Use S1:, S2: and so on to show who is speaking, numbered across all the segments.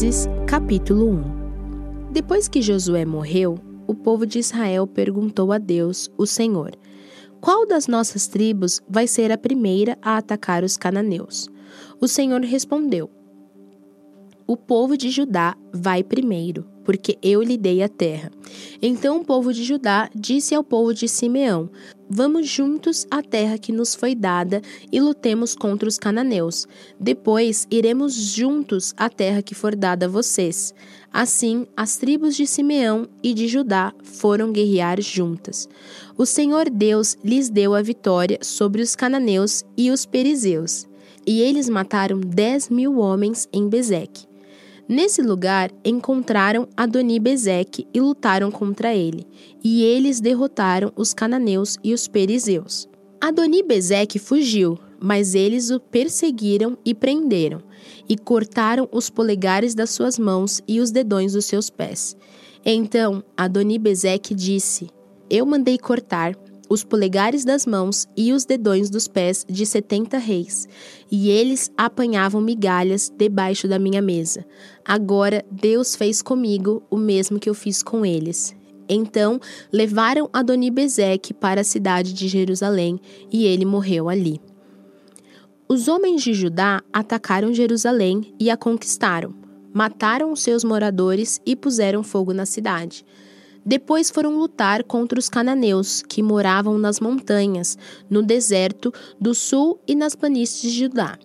S1: Juízes, capítulo 1 Depois que Josué morreu, o povo de Israel perguntou a Deus, o Senhor: Qual das nossas tribos vai ser a primeira a atacar os cananeus? O Senhor respondeu: O povo de Judá vai primeiro, porque eu lhe dei a terra. Então o povo de Judá disse ao povo de Simeão: Vamos juntos à terra que nos foi dada e lutemos contra os cananeus. Depois iremos juntos à terra que for dada a vocês. Assim, as tribos de Simeão e de Judá foram guerrear juntas. O Senhor Deus lhes deu a vitória sobre os cananeus e os perizeus. E eles mataram dez mil homens em Bezeque. Nesse lugar encontraram Adoni-Bezeque e lutaram contra ele, e eles derrotaram os cananeus e os perizeus. Adoni-Bezeque fugiu, mas eles o perseguiram e prenderam, e cortaram os polegares das suas mãos e os dedões dos seus pés. Então Adoni-Bezeque disse: Eu mandei cortar os polegares das mãos e os dedões dos pés de setenta reis, e eles apanhavam migalhas debaixo da minha mesa. Agora Deus fez comigo o mesmo que eu fiz com eles. Então levaram Adoni-Bezeque para a cidade de Jerusalém, e ele morreu ali. Os homens de Judá atacaram Jerusalém e a conquistaram. Mataram os seus moradores e puseram fogo na cidade. Depois foram lutar contra os cananeus, que moravam nas montanhas, no deserto do sul e nas planícies de Judá.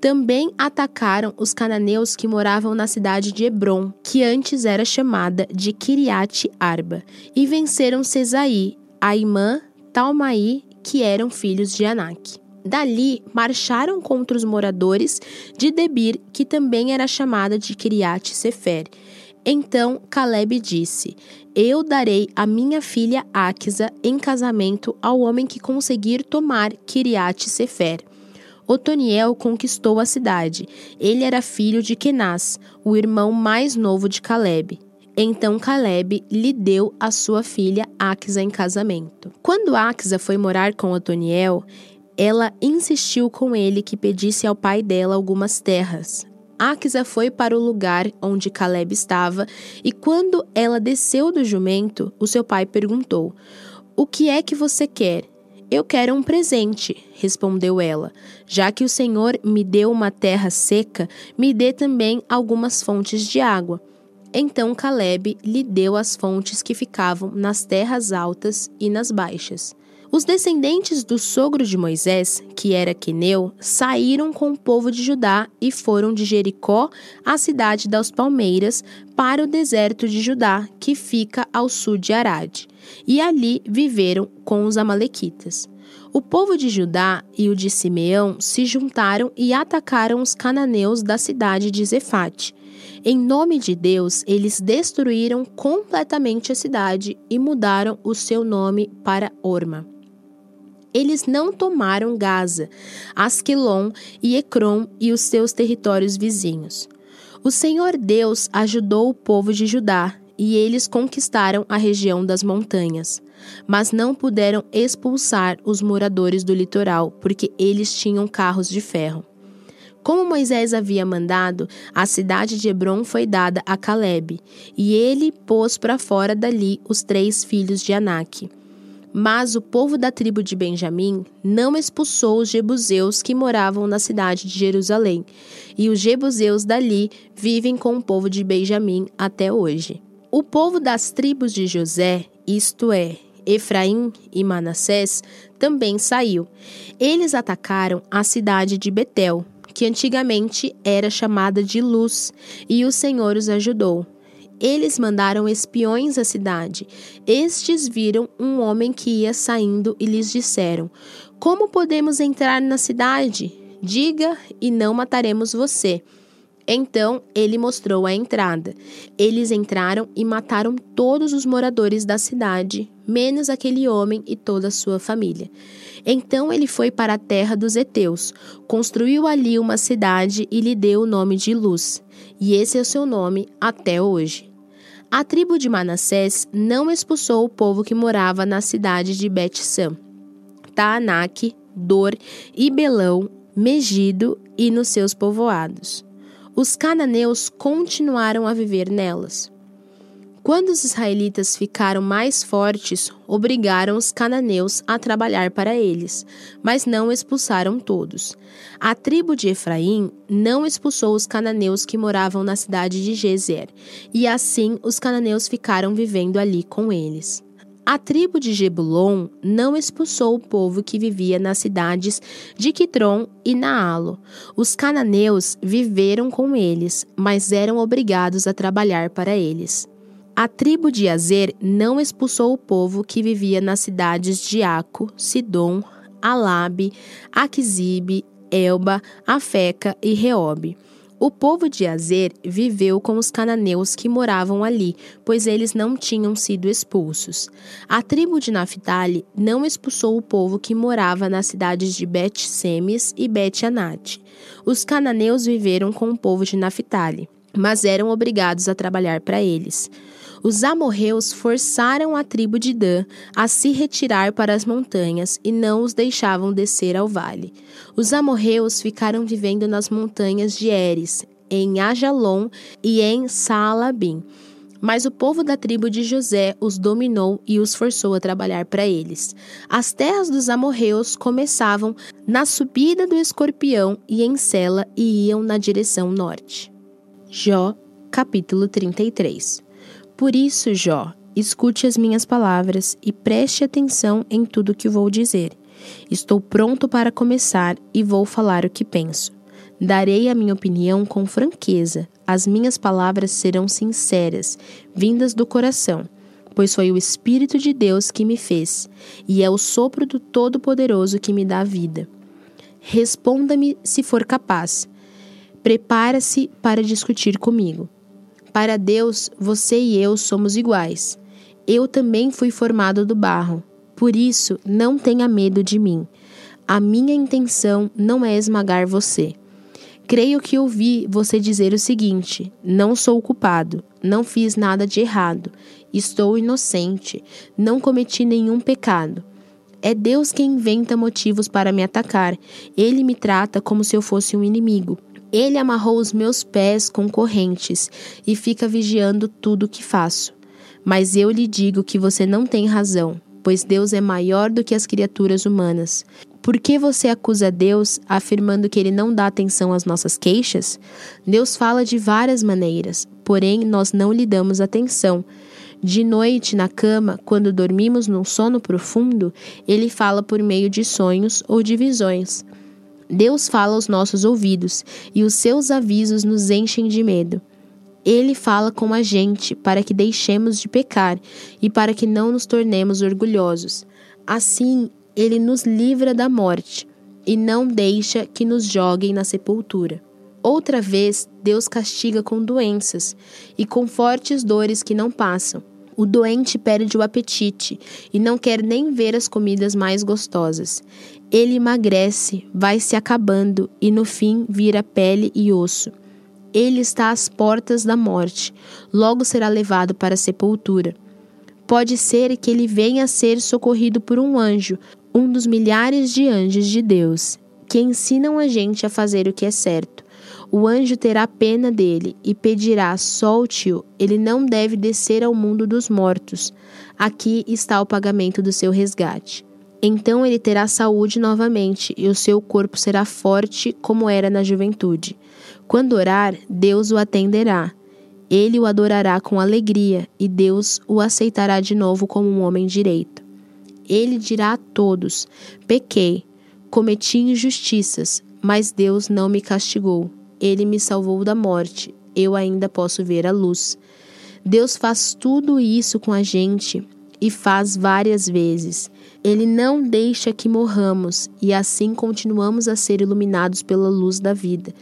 S1: Também atacaram os cananeus que moravam na cidade de Hebron, que antes era chamada de Kiriat Arba, e venceram Cesaí, Aimã, Talmaí, que eram filhos de Anak. Dali marcharam contra os moradores de Debir, que também era chamada de Kiriat Sefer. Então Caleb disse: eu darei a minha filha Áquisa em casamento ao homem que conseguir tomar Kiriat Sefer. Otoniel conquistou a cidade. Ele era filho de Kenaz, o irmão mais novo de Caleb. Então Caleb lhe deu a sua filha Áquisa em casamento. Quando Áquisa foi morar com Otoniel, ela insistiu com ele que pedisse ao pai dela algumas terras. Áquisa foi para o lugar onde Caleb estava, e quando ela desceu do jumento, o seu pai perguntou: O que é que você quer? Eu quero um presente, respondeu ela. Já que o Senhor me deu uma terra seca, me dê também algumas fontes de água. Então Caleb lhe deu as fontes que ficavam nas terras altas e nas baixas. Os descendentes do sogro de Moisés, que era Queneu, saíram com o povo de Judá e foram de Jericó à cidade das Palmeiras para o deserto de Judá, que fica ao sul de Arade, e ali viveram com os amalequitas. O povo de Judá e o de Simeão se juntaram e atacaram os cananeus da cidade de Zefate. Em nome de Deus, eles destruíram completamente a cidade e mudaram o seu nome para Orma eles não tomaram Gaza, Asquelon e Ecrom e os seus territórios vizinhos. O Senhor Deus ajudou o povo de Judá e eles conquistaram a região das montanhas, mas não puderam expulsar os moradores do litoral, porque eles tinham carros de ferro. Como Moisés havia mandado, a cidade de Hebron foi dada a Caleb, e ele pôs para fora dali os três filhos de Anak. Mas o povo da tribo de Benjamim não expulsou os jebuseus que moravam na cidade de Jerusalém, e os jebuseus dali vivem com o povo de Benjamim até hoje. O povo das tribos de José, isto é, Efraim e Manassés, também saiu. Eles atacaram a cidade de Betel, que antigamente era chamada de Luz, e o Senhor os ajudou. Eles mandaram espiões à cidade. Estes viram um homem que ia saindo e lhes disseram: Como podemos entrar na cidade? Diga e não mataremos você. Então ele mostrou a entrada. Eles entraram e mataram todos os moradores da cidade, menos aquele homem e toda a sua família. Então ele foi para a terra dos heteus, construiu ali uma cidade e lhe deu o nome de Luz. E esse é o seu nome até hoje. A tribo de Manassés não expulsou o povo que morava na cidade de Bet-Sam, Taanak, Dor, Ibelão, Megido e nos seus povoados. Os cananeus continuaram a viver nelas. Quando os israelitas ficaram mais fortes, obrigaram os cananeus a trabalhar para eles, mas não expulsaram todos. A tribo de Efraim não expulsou os cananeus que moravam na cidade de Gezer, e assim os cananeus ficaram vivendo ali com eles. A tribo de Jebulon não expulsou o povo que vivia nas cidades de Quitron e Naalo. Os cananeus viveram com eles, mas eram obrigados a trabalhar para eles. A tribo de Azer não expulsou o povo que vivia nas cidades de Aco, Sidom, Alabe, Aquisibe, Elba, Afeca e Reobe. O povo de Azer viveu com os cananeus que moravam ali, pois eles não tinham sido expulsos. A tribo de Naphtali não expulsou o povo que morava nas cidades de Bet-Semes e Bet-Anate. Os cananeus viveram com o povo de Naphtali, mas eram obrigados a trabalhar para eles. Os amorreus forçaram a tribo de Dan a se retirar para as montanhas e não os deixavam descer ao vale. Os amorreus ficaram vivendo nas montanhas de Eres, em Ajalon e em Saalabim. Mas o povo da tribo de José os dominou e os forçou a trabalhar para eles. As terras dos amorreus começavam na subida do escorpião e em Sela e iam na direção norte. Jó, capítulo 33 por isso, Jó, escute as minhas palavras e preste atenção em tudo que vou dizer. Estou pronto para começar e vou falar o que penso. Darei a minha opinião com franqueza. As minhas palavras serão sinceras, vindas do coração, pois foi o Espírito de Deus que me fez, e é o sopro do Todo-Poderoso que me dá vida. Responda-me se for capaz. Prepara-se para discutir comigo. Para Deus, você e eu somos iguais. Eu também fui formado do barro. Por isso, não tenha medo de mim. A minha intenção não é esmagar você. Creio que ouvi você dizer o seguinte: não sou culpado, não fiz nada de errado, estou inocente, não cometi nenhum pecado. É Deus quem inventa motivos para me atacar. Ele me trata como se eu fosse um inimigo. Ele amarrou os meus pés com correntes e fica vigiando tudo o que faço. Mas eu lhe digo que você não tem razão, pois Deus é maior do que as criaturas humanas. Por que você acusa Deus afirmando que ele não dá atenção às nossas queixas? Deus fala de várias maneiras, porém nós não lhe damos atenção. De noite, na cama, quando dormimos num sono profundo, ele fala por meio de sonhos ou de visões. Deus fala aos nossos ouvidos e os seus avisos nos enchem de medo. Ele fala com a gente para que deixemos de pecar e para que não nos tornemos orgulhosos. Assim, ele nos livra da morte e não deixa que nos joguem na sepultura. Outra vez, Deus castiga com doenças e com fortes dores que não passam. O doente perde o apetite e não quer nem ver as comidas mais gostosas. Ele emagrece, vai se acabando e no fim vira pele e osso. Ele está às portas da morte, logo será levado para a sepultura. Pode ser que ele venha a ser socorrido por um anjo, um dos milhares de anjos de Deus, que ensinam a gente a fazer o que é certo. O anjo terá pena dele e pedirá: solte-o, ele não deve descer ao mundo dos mortos. Aqui está o pagamento do seu resgate. Então ele terá saúde novamente e o seu corpo será forte como era na juventude. Quando orar, Deus o atenderá. Ele o adorará com alegria e Deus o aceitará de novo como um homem direito. Ele dirá a todos: Pequei, cometi injustiças, mas Deus não me castigou. Ele me salvou da morte. Eu ainda posso ver a luz. Deus faz tudo isso com a gente e faz várias vezes. Ele não deixa que morramos e assim continuamos a ser iluminados pela luz da vida.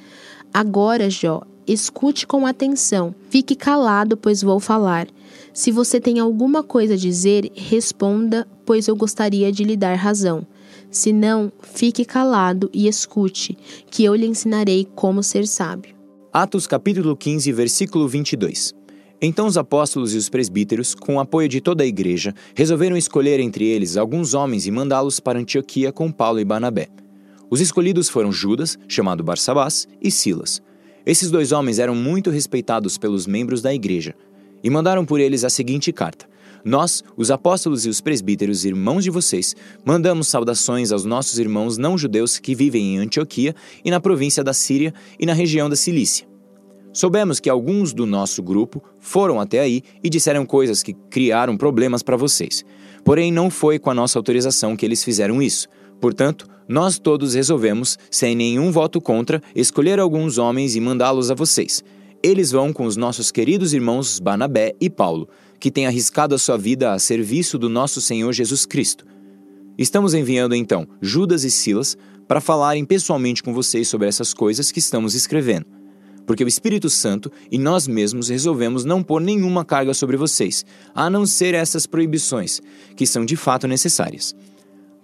S1: Agora, Jó, escute com atenção. Fique calado, pois vou falar. Se você tem alguma coisa a dizer, responda, pois eu gostaria de lhe dar razão. Se não, fique calado e escute, que eu lhe ensinarei como ser sábio.
S2: Atos capítulo 15, versículo 22. Então os apóstolos e os presbíteros, com o apoio de toda a igreja, resolveram escolher entre eles alguns homens e mandá-los para Antioquia com Paulo e Barnabé. Os escolhidos foram Judas, chamado Barsabás, e Silas. Esses dois homens eram muito respeitados pelos membros da igreja e mandaram por eles a seguinte carta: Nós, os apóstolos e os presbíteros, irmãos de vocês, mandamos saudações aos nossos irmãos não-judeus que vivem em Antioquia e na província da Síria e na região da Cilícia. Soubemos que alguns do nosso grupo foram até aí e disseram coisas que criaram problemas para vocês. Porém, não foi com a nossa autorização que eles fizeram isso. Portanto, nós todos resolvemos, sem nenhum voto contra, escolher alguns homens e mandá-los a vocês. Eles vão com os nossos queridos irmãos Barnabé e Paulo, que têm arriscado a sua vida a serviço do nosso Senhor Jesus Cristo. Estamos enviando então Judas e Silas para falarem pessoalmente com vocês sobre essas coisas que estamos escrevendo. Porque o Espírito Santo e nós mesmos resolvemos não pôr nenhuma carga sobre vocês, a não ser essas proibições, que são de fato necessárias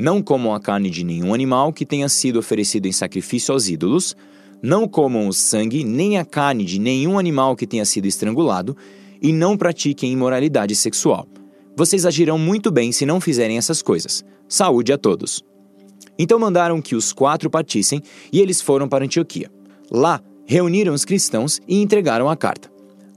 S2: não comam a carne de nenhum animal que tenha sido oferecido em sacrifício aos ídolos, não comam o sangue nem a carne de nenhum animal que tenha sido estrangulado, e não pratiquem imoralidade sexual. Vocês agirão muito bem se não fizerem essas coisas. Saúde a todos. Então mandaram que os quatro partissem e eles foram para Antioquia. Lá, reuniram os cristãos e entregaram a carta.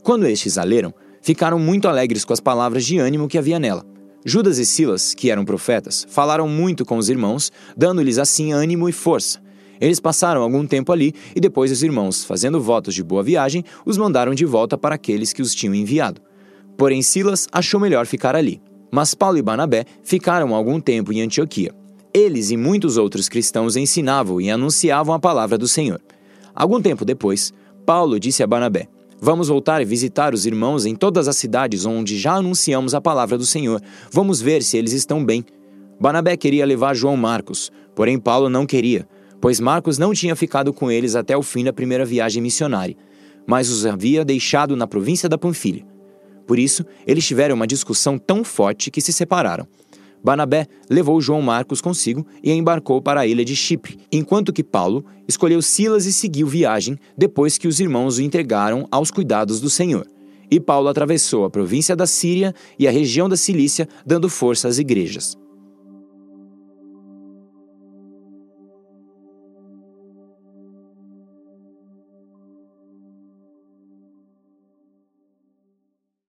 S2: Quando estes a leram, ficaram muito alegres com as palavras de ânimo que havia nela. Judas e Silas, que eram profetas, falaram muito com os irmãos, dando-lhes assim ânimo e força. Eles passaram algum tempo ali e depois os irmãos, fazendo votos de boa viagem, os mandaram de volta para aqueles que os tinham enviado. Porém, Silas achou melhor ficar ali. Mas Paulo e Barnabé ficaram algum tempo em Antioquia. Eles e muitos outros cristãos ensinavam e anunciavam a palavra do Senhor. Algum tempo depois, Paulo disse a Barnabé: Vamos voltar e visitar os irmãos em todas as cidades onde já anunciamos a palavra do Senhor. Vamos ver se eles estão bem. Barnabé queria levar João Marcos, porém Paulo não queria, pois Marcos não tinha ficado com eles até o fim da primeira viagem missionária, mas os havia deixado na província da Panfilha. Por isso, eles tiveram uma discussão tão forte que se separaram. Barnabé levou João Marcos consigo e embarcou para a ilha de Chipre, enquanto que Paulo escolheu Silas e seguiu viagem depois que os irmãos o entregaram aos cuidados do Senhor. E Paulo atravessou a província da Síria e a região da Cilícia, dando força às igrejas.